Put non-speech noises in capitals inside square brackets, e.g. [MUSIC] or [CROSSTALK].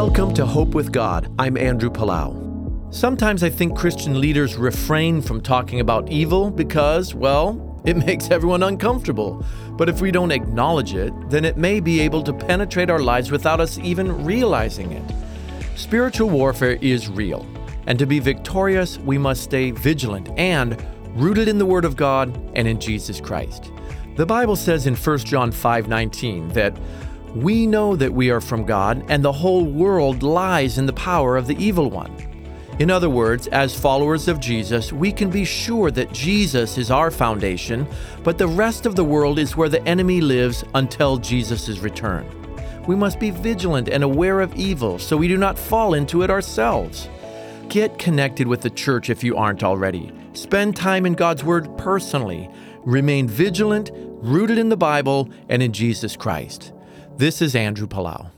Welcome to Hope with God. I'm Andrew Palau. Sometimes I think Christian leaders refrain from talking about evil because, well, it [LAUGHS] makes everyone uncomfortable. But if we don't acknowledge it, then it may be able to penetrate our lives without us even realizing it. Spiritual warfare is real, and to be victorious, we must stay vigilant and rooted in the Word of God and in Jesus Christ. The Bible says in 1 John 5:19 that we know that we are from God and the whole world lies in the power of the evil one. In other words, as followers of Jesus, we can be sure that Jesus is our foundation, but the rest of the world is where the enemy lives until Jesus' return. We must be vigilant and aware of evil so we do not fall into it ourselves. Get connected with the church if you aren't already. Spend time in God's Word personally. Remain vigilant, rooted in the Bible and in Jesus Christ. This is Andrew Palau.